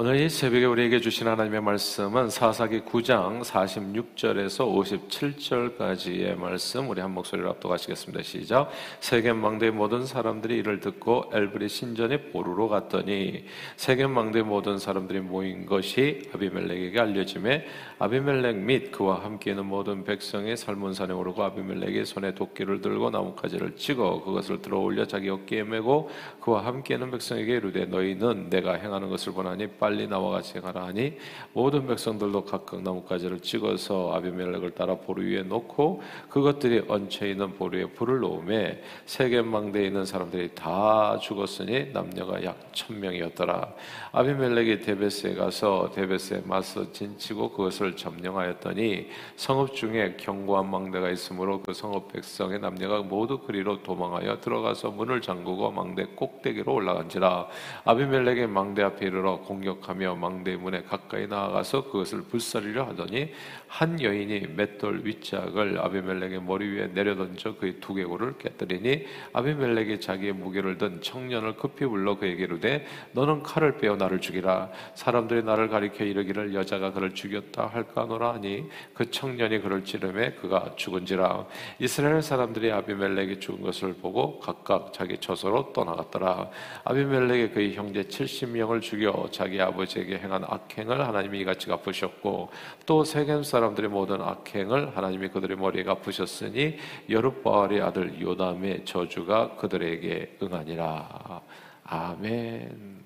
오늘 이 새벽에 우리에게 주신 하나님의 말씀은 사사기 9장 46절에서 57절까지의 말씀 우리 한 목소리로 압도하시겠습니다. 시작. 세겜 망대의 모든 사람들이 이를 듣고 엘브리 신전에 보루로 갔더니 세겜 망대의 모든 사람들이 모인 것이 아비멜렉에게 알려짐에 아비멜렉 및 그와 함께 있는 모든 백성의 살문산에 오르고 아비멜렉의 손에 도끼를 들고 나뭇가지를 찍어 그것을 들어 올려 자기 어깨에 메고 그와 함께 있는 백성에게 이르되 너희는 내가 행하는 것을 보나니 빨리 나와 같이 가라 하니 모든 백성들도 각각 나뭇가지를 찍어서 아비멜렉을 따라 보루 위에 놓고 그것들이 얹혀 있는 보루에 불을 놓음에 세겜 망대에 있는 사람들이 다 죽었으니 남녀가 약 천명이었더라. 아비멜렉이 데베스에 가서 데베스에 맞서 진치고 그것을 점령하였더니 성읍 중에 견고한 망대가 있으므로 그 성읍 백성의 남녀가 모두 그리로 도망하여 들어가서 문을 잠그고 망대 꼭대기로 올라간지라. 아비멜렉의 망대 앞에 이르러 공격 하며 망대 문에 가까이 나아가서 그것을 불사리려 하더니 한 여인이 맷돌 윗짝을 아비멜렉의 머리 위에 내려던져 그의 두개골을 깨뜨리니 아비멜렉이 자기의 무게를 든 청년을 급히 불러 그에게 이르되 너는 칼을 빼어 나를 죽이라. 사람들이 나를 가리켜 이르기를 여자가 그를 죽였다 할까노라 하니 그 청년이 그를 찌르매 그가 죽은지라. 이스라엘 사람들이 아비멜렉이 죽은 것을 보고 각각 자기 처소로 떠나갔더라. 아비멜렉이 그의 형제 70명을 죽여 자기 아버지에게 행한 악행을 하나님이 이같이 갚으셨고 또 세겜 사람들의 모든 악행을 하나님이 그들의 머리에 갚으셨으니 여룻바알의 아들 요담의 저주가 그들에게 응하니라 아멘.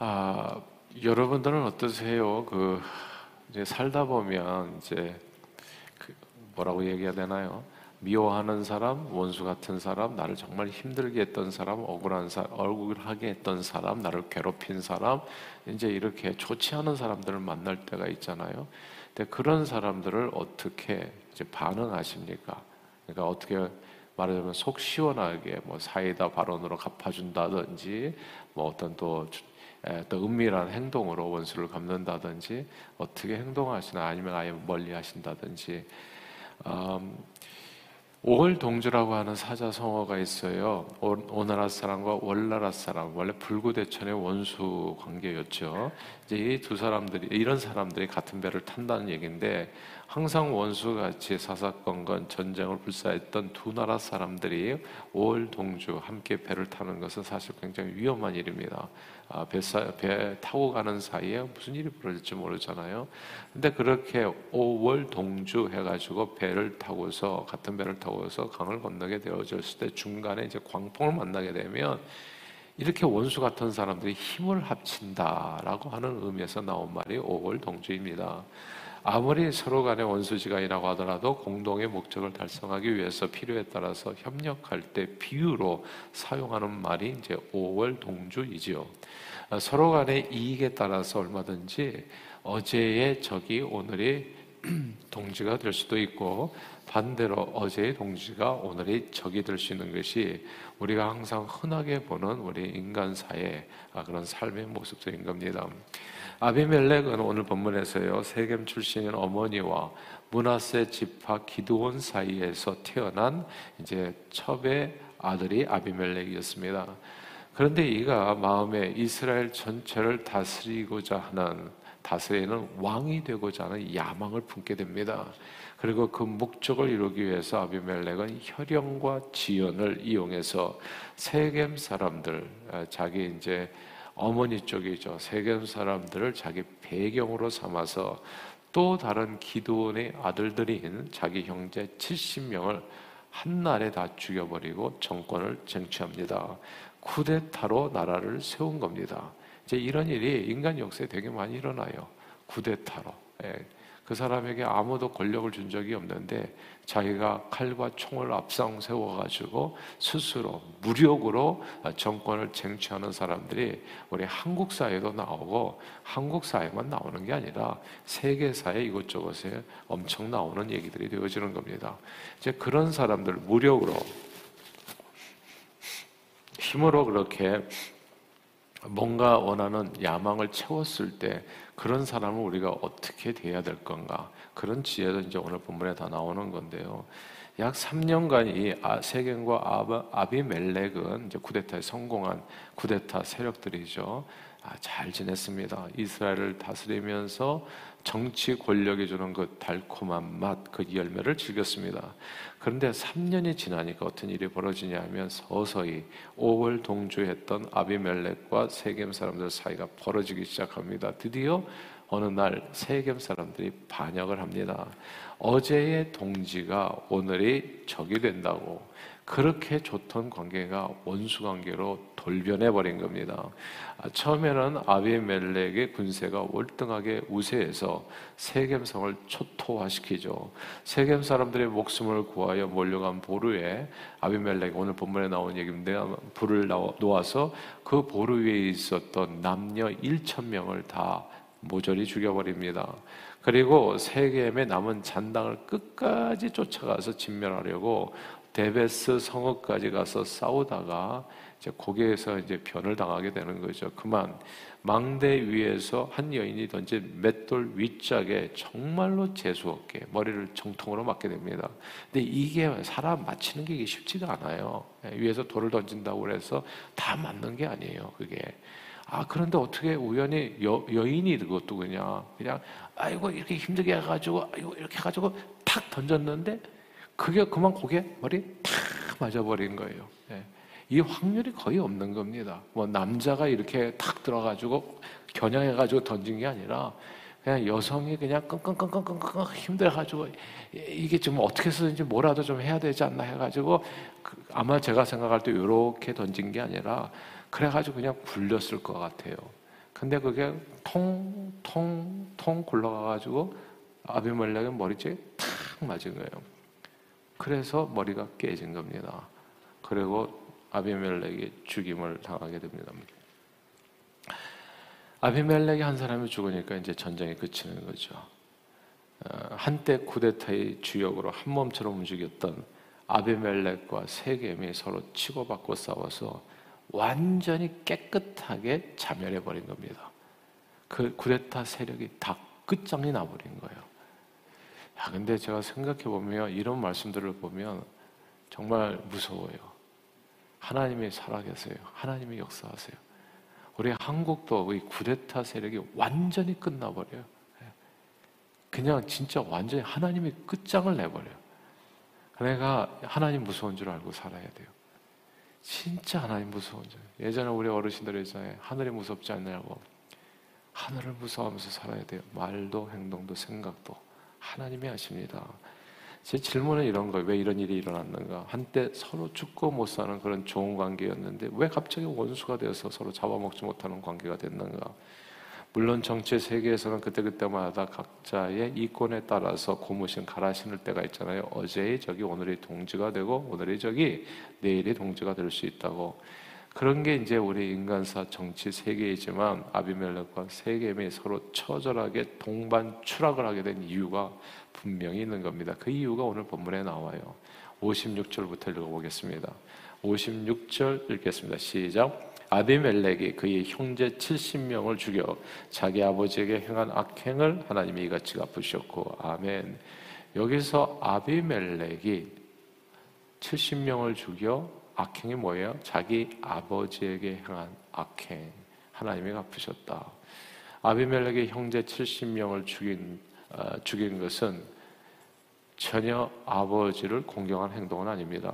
아, 여러분들은 어떠세요? 그 이제 살다 보면 이제 그 뭐라고 얘기해야 되나요? 미워하는 사람, 원수 같은 사람, 나를 정말 힘들게 했던 사람, 억울한 사, 억울하게 했던 사람, 나를 괴롭힌 사람, 이제 이렇게 좋지 않은 사람들을 만날 때가 있잖아요. 근데 그런 사람들을 어떻게 이제 반응하십니까? 그러니까 어떻게 말하자면 속 시원하게 뭐 사이다 발언으로 갚아준다든지 뭐 어떤 또, 또 은밀한 행동으로 원수를 갚는다든지 어떻게 행동하시나 아니면 아예 멀리 하신다든지 음, 오월 동주라고 하는 사자성어가 있어요. 오나라 사람과 월나라 사람, 원래 불구대천의 원수 관계였죠. 이제 이두 사람들이 이런 사람들이 같은 배를 탄다는 얘기인데 항상 원수같이 사사건건 전쟁을 불사했던 두 나라 사람들이 오월 동주 함께 배를 타는 것은 사실 굉장히 위험한 일입니다. 아, 배, 배 타고 가는 사이에 무슨 일이 벌어질지 모르잖아요. 근데 그렇게 5월 동주 해가지고 배를 타고서 같은 배를 타고서 강을 건너게 되어졌을 때 중간에 이제 광풍을 만나게 되면 이렇게 원수 같은 사람들이 힘을 합친다라고 하는 의미에서 나온 말이 5월 동주입니다. 아무리 서로 간의 원수지간이라고 하더라도 공동의 목적을 달성하기 위해서 필요에 따라서 협력할 때 비유로 사용하는 말이 이제 5월 동주이지요. 서로 간의 이익에 따라서 얼마든지 어제의 적이 오늘의 동지가 될 수도 있고 반대로 어제의 동지가 오늘의 적이 될 수 있는 것이 우리가 항상 흔하게 보는 우리 인간사의 그런 삶의 모습적인 겁니다. 아비멜렉은 오늘 본문에서요 세겜 출신인 어머니와 문하세 지파 기드온 사이에서 태어난 이제 첩의 아들이 아비멜렉이었습니다. 그런데 이가 마음에 이스라엘 전체를 다스리고자 하는 다스리는 왕이 되고자 하는 야망을 품게 됩니다. 그리고 그 목적을 이루기 위해서 아비멜렉은 혈연과 지연을 이용해서 세겜 사람들 자기 이제 어머니 쪽이죠. 세겜 사람들을 자기 배경으로 삼아서 또 다른 기도원의 아들들인 자기 형제 70명을 한날에 다 죽여버리고 정권을 쟁취합니다. 쿠데타로 나라를 세운 겁니다. 이제 이런 일이 인간 역사에 되게 많이 일어나요. 쿠데타로. 예. 그 사람에게 아무도 권력을 준 적이 없는데 자기가 칼과 총을 앞상 세워가지고 스스로 무력으로 정권을 쟁취하는 사람들이 우리 한국 사회도 나오고 한국 사회만 나오는 게 아니라 세계 사회 이곳저곳에 엄청 나오는 얘기들이 되어지는 겁니다. 이제 그런 사람들 무력으로 힘으로 그렇게 뭔가 원하는 야망을 채웠을 때 그런 사람을 우리가 어떻게 대해야 될 건가? 그런 지혜도 이제 오늘 본문에 다 나오는 건데요. 약 3년간 이 아, 세겜과 아비멜렉은 이제 쿠데타에 성공한 쿠데타 세력들이죠. 아, 잘 지냈습니다. 이스라엘을 다스리면서 정치 권력이 주는 그 달콤한 맛, 그 열매를 즐겼습니다. 그런데 3년이 지나니까 어떤 일이 벌어지냐 하면 서서히 5월 동조했던 아비멜렉과 세겜 사람들 사이가 벌어지기 시작합니다. 드디어 어느 날 세겜 사람들이 반역을 합니다. 어제의 동지가 오늘이 적이 된다고 그렇게 좋던 관계가 원수 관계로 돌변해 버린 겁니다. 아, 처음에는 아비멜렉의 군세가 월등하게 우세해서 세겜성을 초토화시키죠. 세겜 사람들의 목숨을 구하여 몰려간 보루에 아비멜렉 오늘 본문에 나온 얘기인데 불을 놓아서 그 보루 위에 있었던 남녀 1천 명을 다 모조리 죽여버립니다. 그리고 세겜의 남은 잔당을 끝까지 쫓아가서 진멸하려고 데베스 성읍까지 가서 싸우다가 이제 거기에서 이제 변을 당하게 되는 거죠. 그만 망대 위에서 한 여인이 던진 맷돌 윗짝에 정말로 재수 없게 머리를 정통으로 맞게 됩니다. 근데 이게 사람 맞히는 게 쉽지가 않아요. 예, 위에서 돌을 던진다고 그래서 다 맞는 게 아니에요. 그게. 아 그런데 어떻게 우연히 여, 여인이 그것도 그냥 그냥 아이고 이렇게 힘들게 해가지고 아이고 이렇게 해가지고 탁 던졌는데 그게 그만 고개 머리 탁 맞아버린 거예요. 예. 이 확률이 거의 없는 겁니다. 뭐 남자가 이렇게 탁 들어가지고 겨냥해가지고 던진 게 아니라 그냥 여성이 그냥 끙끙끙끙끙끙 힘들어가지고 이게 좀 어떻게 해서든지 뭐라도 좀 해야 되지 않나 해가지고 그 아마 제가 생각할 때 이렇게 던진 게 아니라 그래가지고 그냥 굴렸을 것 같아요. 근데 그게 통, 통, 통 굴러가가지고 아비멜렉의 머리채에 탁 맞은 거예요. 그래서 머리가 깨진 겁니다. 그리고 아비멜렉이 죽임을 당하게 됩니다. 아비멜렉이 한 사람이 죽으니까 이제 전쟁이 그치는 거죠. 어, 한때 쿠데타의 주역으로 한 몸처럼 움직였던 아비멜렉과 세겜이 서로 치고받고 싸워서 완전히 깨끗하게 자멸해 버린 겁니다. 그 쿠데타 세력이 다 끝장이 나버린 거예요. 야, 근데 제가 생각해 보면 이런 말씀들을 보면 정말 무서워요. 하나님이 살아계세요. 하나님이 역사하세요. 우리 한국도 이 구데타 세력이 완전히 끝나버려요. 그냥 진짜 완전히 하나님이 끝장을 내버려요. 내가 하나님 무서운 줄 알고 살아야 돼요. 진짜 하나님 무서운 줄. 예전에 우리 어르신들이 있잖아요. 하늘이 무섭지 않냐고. 하늘을 무서워하면서 살아야 돼요. 말도 행동도 생각도 하나님이 하십니다. 제 질문은 이런 거예요. 왜 이런 일이 일어났는가? 한때 서로 죽고 못 사는 그런 좋은 관계였는데 왜 갑자기 원수가 되어서 서로 잡아먹지 못하는 관계가 됐는가? 물론 정치 세계에서는 그때그때마다 각자의 이권에 따라서 고무신 갈아 신을 때가 있잖아요. 어제의 적이 오늘의 동지가 되고 오늘의 적이 내일의 동지가 될 수 있다고. 그런 게 이제 우리 인간사 정치 세계이지만 아비멜렉과 세겜이 서로 처절하게 동반 추락을 하게 된 이유가 분명히 있는 겁니다. 그 이유가 오늘 본문에 나와요. 56절부터 읽어보겠습니다. 56절 읽겠습니다. 시작. 아비멜렉이 그의 형제 70명을 죽여 자기 아버지에게 행한 악행을 하나님이 이같이 갚으셨고 아멘. 여기서 아비멜렉이 70명을 죽여 악행이 뭐예요? 자기 아버지에게 행한 악행 하나님이 갚으셨다. 아비멜렉의 형제 70명을 죽인 어, 죽인 것은 전혀 아버지를 공경한 행동은 아닙니다.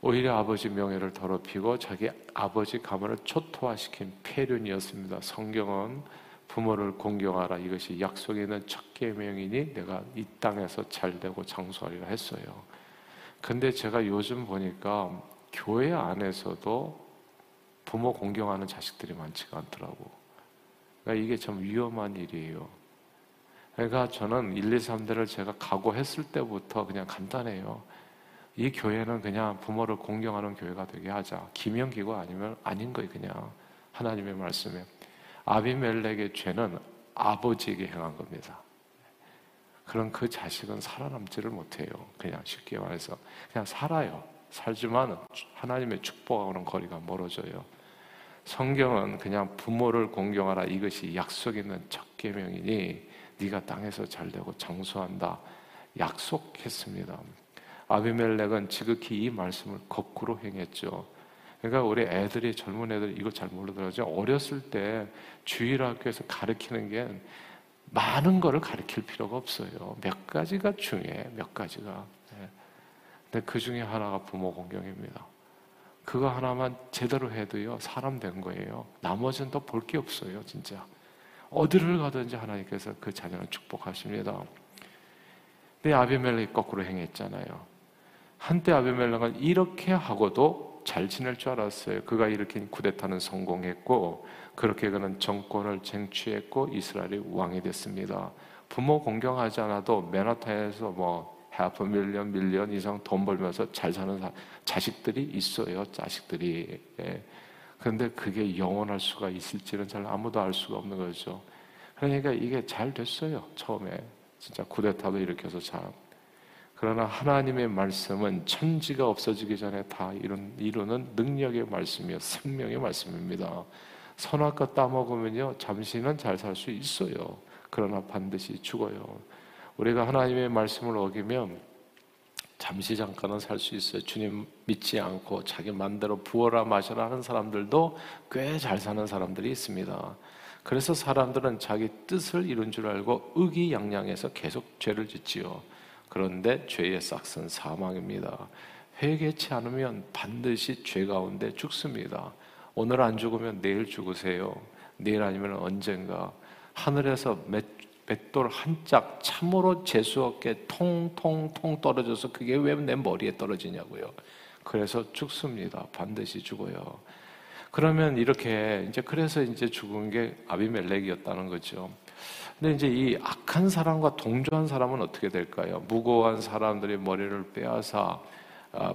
오히려 아버지 명예를 더럽히고 자기 아버지 가문을 초토화시킨 폐륜이었습니다. 성경은 부모를 공경하라 이것이 약속에 있는 첫 계명이니 내가 이 땅에서 잘되고 장수하리라 했어요. 근데 제가 요즘 보니까 교회 안에서도 부모 공경하는 자식들이 많지가 않더라고. 그러니까 이게 참 위험한 일이에요. 그러니까 저는 1, 2, 3대를 제가 각오했을 때부터 그냥 간단해요. 이 교회는 그냥 부모를 공경하는 교회가 되게 하자. 기명기고 아니면 아닌 거예요, 그냥. 하나님의 말씀에. 아비멜렉의 죄는 아버지에게 행한 겁니다. 그럼 그 자식은 살아남지를 못해요. 그냥 쉽게 말해서. 그냥 살아요. 살지만 하나님의 축복하고는 거리가 멀어져요. 성경은 그냥 부모를 공경하라 이것이 약속 있는 첫 계명이니 네가 땅에서 잘되고 장수한다 약속했습니다. 아비멜렉은 지극히 이 말씀을 거꾸로 행했죠. 그러니까 우리 애들이 젊은 애들 이거 잘 모르더라고요. 어렸을 때 주일 학교에서 가르치는 게 많은 거를 가르칠 필요가 없어요. 몇 가지가 중요해. 몇 가지가. 네. 근데 그 중에 하나가 부모 공경입니다. 그거 하나만 제대로 해도요 사람 된 거예요. 나머지는 더 볼 게 없어요, 진짜. 어디를 가든지 하나님께서 그 자녀를 축복하십니다. 근데 아비멜렉이 거꾸로 행했잖아요. 한때 아비멜렉은 이렇게 하고도 잘 지낼 줄 알았어요. 그가 일으킨 쿠데타는 성공했고 그렇게 그는 정권을 쟁취했고 이스라엘이 왕이 됐습니다. 부모 공경하지 않아도 맨하탄에서 뭐 하프 밀리언 밀리언 이상 돈 벌면서 잘 사는 자식들이 있어요. 자식들이. 예. 그런데 그게 영원할 수가 있을지는 잘 아무도 알 수가 없는 거죠. 그러니까 이게 잘 됐어요. 처음에 진짜 쿠데타도 일으켜서 참. 그러나 하나님의 말씀은 천지가 없어지기 전에 다 이룬, 이루는 능력의 말씀이요 생명의 말씀입니다. 선악과 따먹으면요 잠시는 잘 살 수 있어요. 그러나 반드시 죽어요. 우리가 하나님의 말씀을 어기면 잠시 잠깐은 살 수 있어요. 주님 믿지 않고 자기 마음대로 부어라 마셔라 하는 사람들도 꽤 잘 사는 사람들이 있습니다. 그래서 사람들은 자기 뜻을 이룬 줄 알고 의기양양해서 계속 죄를 짓지요. 그런데 죄의 싹은 사망입니다. 회개치 않으면 반드시 죄 가운데 죽습니다. 오늘 안 죽으면 내일 죽으세요. 내일 아니면 언젠가 하늘에서 몇 맷돌 한 짝 참으로 재수 없게 통통통 떨어져서 그게 왜 내 머리에 떨어지냐고요. 그래서 죽습니다. 반드시 죽어요. 그러면 이렇게 이제 그래서 이제 죽은 게 아비멜렉이었다는 거죠. 근데 이제 이 악한 사람과 동조한 사람은 어떻게 될까요? 무고한 사람들이 머리를 빼앗아 아,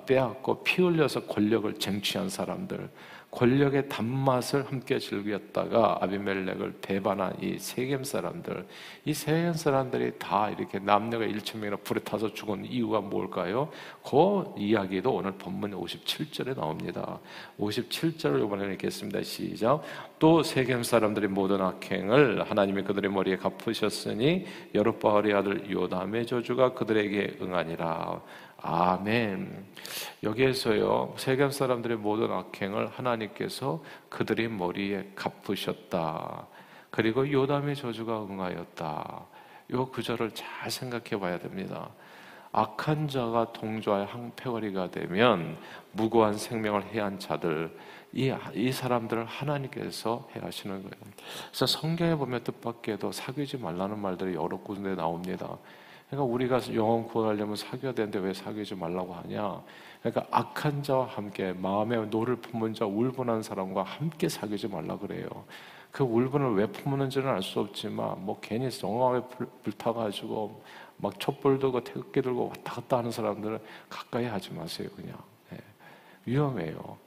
빼앗고 피 흘려서 권력을 쟁취한 사람들, 권력의 단맛을 함께 즐겼다가 아비멜렉을 배반한 이 세겜 사람들, 이 세겜 사람들이 다 이렇게 남녀가 1천 명이나 불에 타서 죽은 이유가 뭘까요? 그 이야기도 오늘 본문 57절에 나옵니다. 57절을 이번에 읽겠습니다. 시작. 또 세겜 사람들이 모든 악행을 하나님이 그들의 머리에 갚으셨으니 여룻바알의 아들 요담의 저주가 그들에게 응하니라. 아멘. 여기에서요, 세겜 사람들의 모든 악행을 하나님께서 그들의 머리에 갚으셨다. 그리고 요담의 저주가 응하였다. 요 구절을 잘 생각해 봐야 됩니다. 악한 자가 동조하여 항폐거리가 되면 무고한 생명을 해한 자들, 이, 이 사람들을 하나님께서 해하시는 거예요. 그래서 성경에 보면 뜻밖에도 사귀지 말라는 말들이 여러 군데 나옵니다. 그러니까 우리가 영혼 구원하려면 사귀어야 되는데 왜 사귀지 말라고 하냐? 그러니까 악한 자와 함께 마음에 노를 품은 자 울분한 사람과 함께 사귀지 말라 그래요. 그 울분을 왜 품는지는 알 수 없지만 뭐 괜히 성함에 불타가지고 막 촛불 들고 태극기 들고 왔다 갔다 하는 사람들은 가까이 하지 마세요 그냥 네. 위험해요.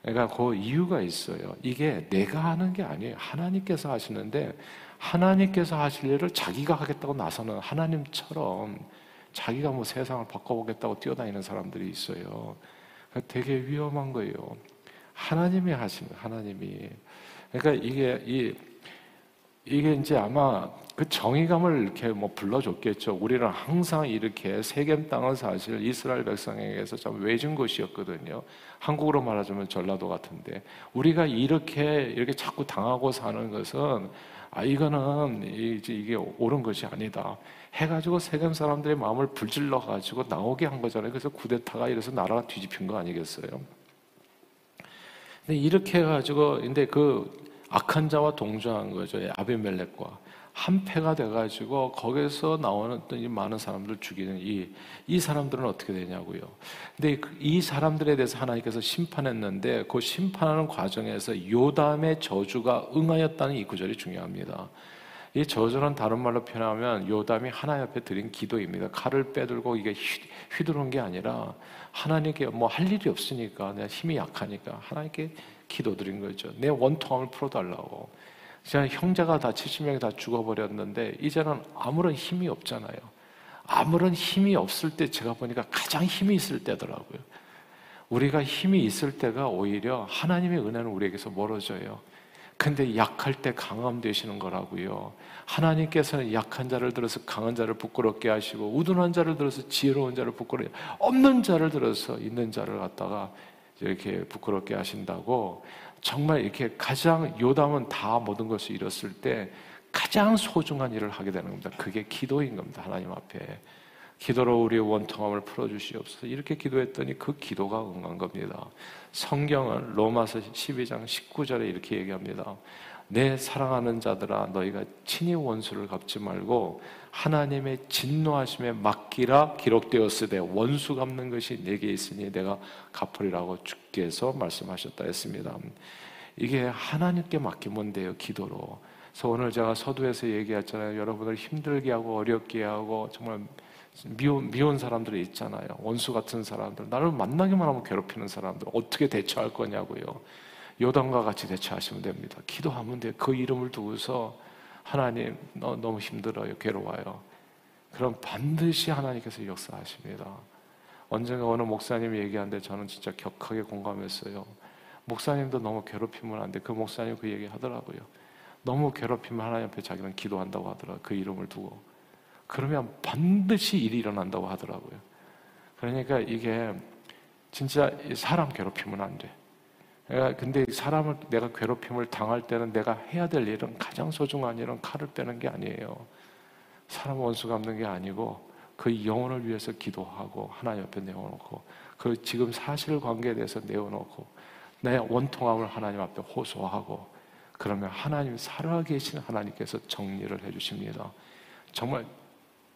그러니까 그 이유가 있어요. 이게 내가 하는 게 아니에요. 하나님께서 하시는데 하나님께서 하실 일을 자기가 하겠다고 나서는 하나님처럼 자기가 뭐 세상을 바꿔보겠다고 뛰어다니는 사람들이 있어요. 되게 위험한 거예요. 하나님이 하시는 하나님이. 그러니까 이게 이 이게 이제 아마 그 정의감을 이렇게 뭐 불러줬겠죠. 우리는 항상 이렇게 세겜 땅은 사실 이스라엘 백성에게서 참 외진 곳이었거든요. 한국으로 말하자면 전라도 같은데 우리가 이렇게 이렇게 자꾸 당하고 사는 것은 아 이거는 이제 이게 옳은 것이 아니다. 해가지고 세겜 사람들의 마음을 불질러 가지고 나오게 한 거잖아요. 그래서 구데타가 이래서 나라가 뒤집힌 거 아니겠어요? 근데 이렇게 해가지고 근데 그 악한 자와 동조한 거죠. 아비멜렉과 한패가 돼가지고 거기서 나오는 이 많은 사람들 죽이는 이, 이 사람들은 어떻게 되냐고요. 근데 그이 사람들에 대해서 하나님께서 심판했는데 그 심판하는 과정에서 요담의 저주가 응하였다는 이 구절이 중요합니다. 이 저주는 다른 말로 표현하면 요담이 하나님 앞에 드린 기도입니다. 칼을 빼들고 이게 휘, 두른 게 아니라 하나님께 뭐 할 일이 없으니까 내가 힘이 약하니까 하나님께 기도 드린 거죠. 내 원통함을 풀어달라고. 제가 형제가 다 70명이 다 죽어버렸는데 이제는 아무런 힘이 없잖아요. 아무런 힘이 없을 때 제가 보니까 가장 힘이 있을 때더라고요. 우리가 힘이 있을 때가 오히려 하나님의 은혜는 우리에게서 멀어져요. 근데 약할 때 강함 되시는 거라고요. 하나님께서는 약한 자를 들어서 강한 자를 부끄럽게 하시고 우둔한 자를 들어서 지혜로운 자를 부끄러워 없는 자를 들어서 있는 자를 갖다가 이렇게 부끄럽게 하신다고 정말 이렇게 가장 요담은 다 모든 것을 잃었을 때 가장 소중한 일을 하게 되는 겁니다. 그게 기도인 겁니다. 하나님 앞에. 기도로 우리의 원통함을 풀어주시옵소서. 이렇게 기도했더니 그 기도가 응한 겁니다. 성경은 로마서 12장 19절에 이렇게 얘기합니다. 내 사랑하는 자들아 너희가 친히 원수를 갚지 말고 하나님의 진노하심에 맡기라 기록되었으되 원수 갚는 것이 내게 있으니 내가 갚으리라고 주께서 말씀하셨다 했습니다. 이게 하나님께 맡기면 돼요 기도로. 그래서 오늘 제가 서두에서 얘기했잖아요. 여러분을 힘들게 하고 어렵게 하고 정말 미운, 미운 사람들이 있잖아요. 원수 같은 사람들. 나를 만나기만 하면 괴롭히는 사람들. 어떻게 대처할 거냐고요. 요단과 같이 대처하시면 됩니다. 기도하면 돼요. 그 이름을 두고서 하나님, 너, 너무 힘들어요. 괴로워요. 그럼 반드시 하나님께서 역사하십니다. 언젠가 어느 목사님이 얘기하는데 저는 진짜 격하게 공감했어요. 목사님도 너무 괴롭히면 안 돼. 그 목사님 그 얘기 하더라고요. 너무 괴롭히면 하나님 앞에 자기는 기도한다고 하더라고요. 그 이름을 두고. 그러면 반드시 일이 일어난다고 하더라고요. 그러니까 이게 진짜 사람 괴롭히면 안 돼. 근데 사람을 내가 괴롭힘을 당할 때는 내가 해야 될 일은 가장 소중한 일은 칼을 빼는 게 아니에요. 사람 원수 갚는 게 아니고 그 영혼을 위해서 기도하고 하나님 옆에 내어놓고 그 지금 사실 관계에 대해서 내어놓고 내 원통함을 하나님 앞에 호소하고 그러면 하나님 살아계신 하나님께서 정리를 해주십니다. 정말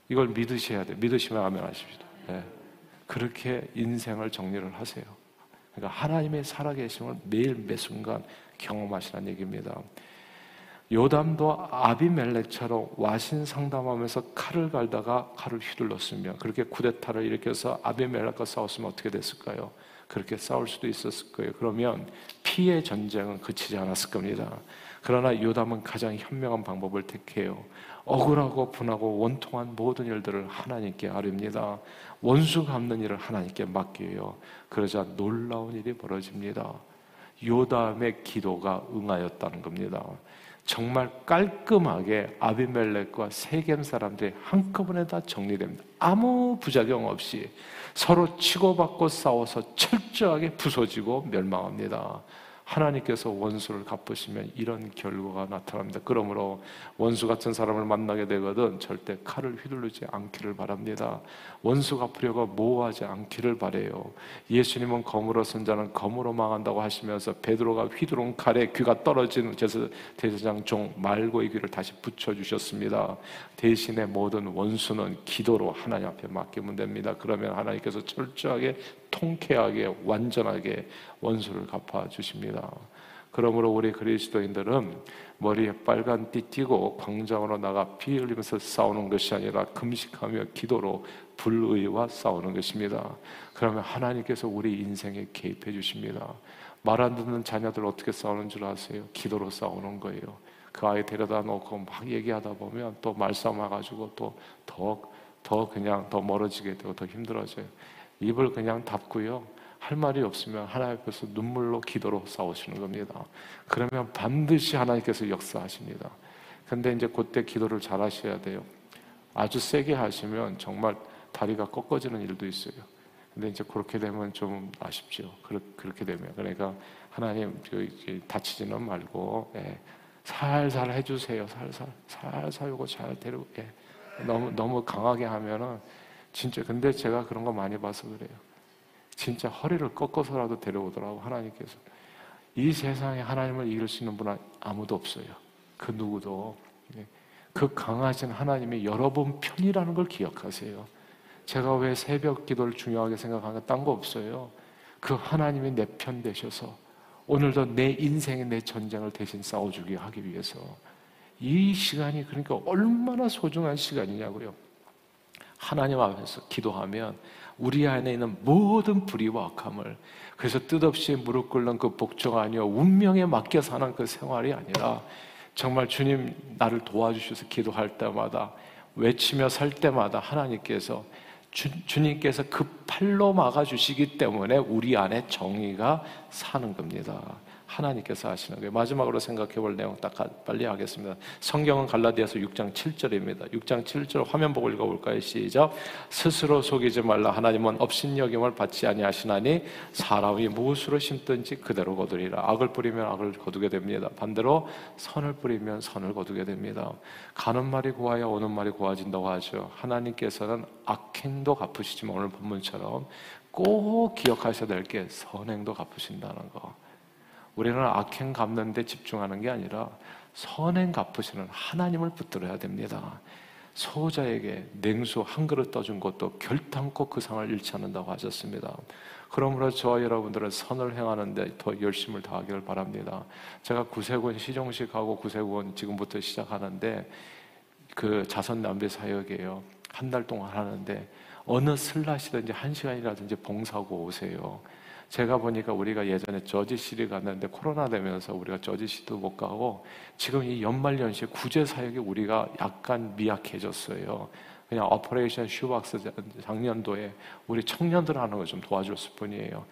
이걸 믿으셔야 돼. 믿으시면 아멘 하십시오. 네. 그렇게 인생을 정리를 하세요. 그러니까 하나님의 살아계심을 매일 매 순간 경험하시라는 얘기입니다. 요담도 아비멜렉처럼 와신 상담하면서 칼을 갈다가 칼을 휘둘렀으면 그렇게 쿠데타를 일으켜서 아비멜렉과 싸웠으면 어떻게 됐을까요? 그렇게 싸울 수도 있었을 거예요. 그러면 피의 전쟁은 그치지 않았을 겁니다. 그러나 요담은 가장 현명한 방법을 택해요. 억울하고 분하고 원통한 모든 일들을 하나님께 아릅니다. 원수 갚는 일을 하나님께 맡겨요. 그러자 놀라운 일이 벌어집니다. 요담의 기도가 응하였다는 겁니다. 정말 깔끔하게 아비멜렉과 세겜 사람들이 한꺼번에 다 정리됩니다. 아무 부작용 없이 서로 치고받고 싸워서 철저하게 부서지고 멸망합니다. 하나님께서 원수를 갚으시면 이런 결과가 나타납니다. 그러므로 원수 같은 사람을 만나게 되거든 절대 칼을 휘두르지 않기를 바랍니다. 원수 갚으려고 모호하지 않기를 바래요. 예수님은 검으로 선 자는 검으로 망한다고 하시면서 베드로가 휘두른 칼에 귀가 떨어진 대제장 종 말고의 귀를 다시 붙여 주셨습니다. 대신에 모든 원수는 기도로 하나님 앞에 맡기면 됩니다. 그러면 하나님께서 철저하게 통쾌하게 완전하게 원수를 갚아 주십니다. 그러므로 우리 그리스도인들은 머리에 빨간 띠 띠고 광장으로 나가 피 흘리면서 싸우는 것이 아니라 금식하며 기도로 불의와 싸우는 것입니다. 그러면 하나님께서 우리 인생에 개입해 주십니다. 말 안 듣는 자녀들 어떻게 싸우는 줄 아세요? 기도로 싸우는 거예요. 그 아이 데려다 놓고 막 얘기하다 보면 또 말싸움 와가지고 또 더, 더 그냥 더 멀어지게 되고 더 힘들어져요. 입을 그냥 닫고요. 할 말이 없으면 하나님 앞에서 눈물로 기도로 싸우시는 겁니다. 그러면 반드시 하나님께서 역사하십니다. 근데 이제 그때 기도를 잘 하셔야 돼요. 아주 세게 하시면 정말 다리가 꺾어지는 일도 있어요. 근데 이제 그렇게 되면 좀 아쉽죠. 그렇게 되면. 그러니까 하나님 다치지는 말고, 예, 살살 해주세요. 살살. 살살 요거 잘 데리고, 예. 너무, 너무 강하게 하면은 진짜 근데 제가 그런 거 많이 봐서 그래요. 진짜 허리를 꺾어서라도 데려오더라고 하나님께서. 이 세상에 하나님을 이길 수 있는 분은 아무도 없어요. 그 누구도. 예. 그 강하신 하나님이 여러분 편이라는 걸 기억하세요. 제가 왜 새벽 기도를 중요하게 생각하는 딴거 없어요. 그 하나님이 내 편 되셔서 오늘도 내 인생의 내 전쟁을 대신 싸워주게 하기 위해서 이 시간이 그러니까 얼마나 소중한 시간이냐고요. 하나님 앞에서 기도하면 우리 안에 있는 모든 불의와 악함을 그래서 뜻없이 무릎 꿇는 그 복종 아니요 운명에 맡겨 사는 그 생활이 아니라 정말 주님 나를 도와주셔서 기도할 때마다 외치며 살 때마다 하나님께서 주, 주님께서 그 팔로 막아주시기 때문에 우리 안에 정의가 사는 겁니다. 하나님께서 하시는 거예요. 마지막으로 생각해 볼 내용 딱 빨리 하겠습니다. 성경은 갈라디아서 6장 7절입니다. 6장 7절 화면 보고 읽어 볼까요? 시작. 스스로 속이지 말라. 하나님은 업신여김을 받지 아니하시나니 사람이 무엇으로 심든지 그대로 거두리라. 악을 뿌리면 악을 거두게 됩니다. 반대로 선을 뿌리면 선을 거두게 됩니다. 가는 말이 고와야 오는 말이 고와진다고 하죠. 하나님께서는 악행도 갚으시지만 오늘 본문처럼 꼭 기억하셔야 될 게 선행도 갚으신다는 거. 우리는 악행 갚는 데 집중하는 게 아니라 선행 갚으시는 하나님을 붙들어야 됩니다. 소자에게 냉수 한 그릇 떠준 것도 결탄코 그 상을 잃지 않는다고 하셨습니다. 그러므로 저와 여러분들은 선을 행하는데 더 열심을 다하기를 바랍니다. 제가 구세군 시종식하고 구세군 지금부터 시작하는데 그 자선 냄비 사역이에요. 한 달 동안 하는데 어느 slot이든지 한 시간이라든지 봉사하고 오세요. 제가 보니까 우리가 예전에 저지시티 갔는데 코로나 되면서 우리가 저지시티도 못 가고 지금 이 연말연시 구제 사역이 우리가 약간 미약해졌어요. 그냥 Operation Shoebox 작년도에 우리 청년들 하는 거 좀 도와줬을 뿐이에요.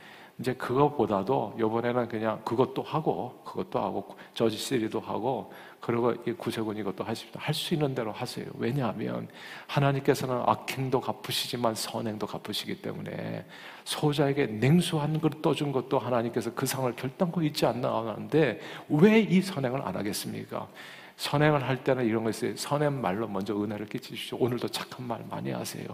이제 그것보다도 이번에는 그냥 그것도 하고 그것도 하고 저지 시리도 하고 그리고 이 구세군 이것도 하십시오. 할수 있는 대로 하세요. 왜냐하면 하나님께서는 악행도 갚으시지만 선행도 갚으시기 때문에 소자에게 냉수 한 그릇 떠준 것도 하나님께서 그 상을 결단코 잊지 않나 하는데 왜 이 선행을 안 하겠습니까? 선행을 할 때는 이런 거 있어요. 선행 말로 먼저 은혜를 끼치십시오. 오늘도 착한 말 많이 하세요.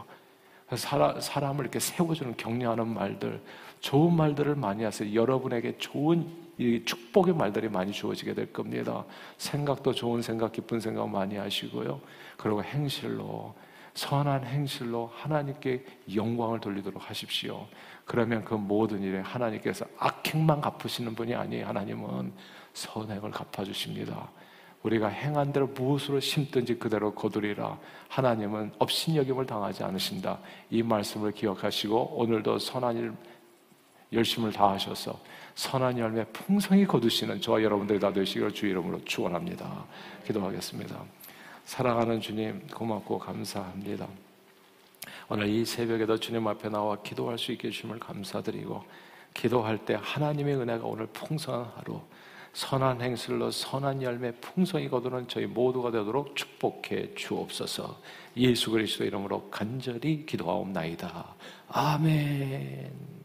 사람, 사람을 이렇게 세워주는 격려하는 말들, 좋은 말들을 많이 하세요. 여러분에게 좋은 이 축복의 말들이 많이 주어지게 될 겁니다. 생각도 좋은 생각, 기쁜 생각 많이 하시고요. 그리고 행실로, 선한 행실로 하나님께 영광을 돌리도록 하십시오. 그러면 그 모든 일에 하나님께서 악행만 갚으시는 분이 아니에요. 하나님은 선행을 갚아주십니다. 우리가 행한 대로 무엇으로 심든지 그대로 거두리라. 하나님은 업신여김을 당하지 않으신다. 이 말씀을 기억하시고 오늘도 선한 일 열심을 다하셔서 선한 열매 풍성히 거두시는 저와 여러분들이 다 되시기를 주 이름으로 축원합니다. 기도하겠습니다. 사랑하는 주님 고맙고 감사합니다. 오늘 이 새벽에도 주님 앞에 나와 기도할 수 있게 주심을 감사드리고 기도할 때 하나님의 은혜가 오늘 풍성한 하루 선한 행실로 선한 열매 풍성히 거두는 저희 모두가 되도록 축복해 주옵소서. 예수 그리스도 이름으로 간절히 기도하옵나이다. 아멘.